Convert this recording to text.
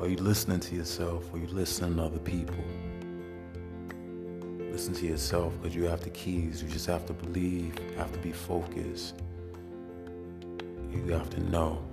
Are you listening to yourself or are you listening to other people? Listen to yourself because you have the keys. You just have to believe, you have to be focused. You have to know.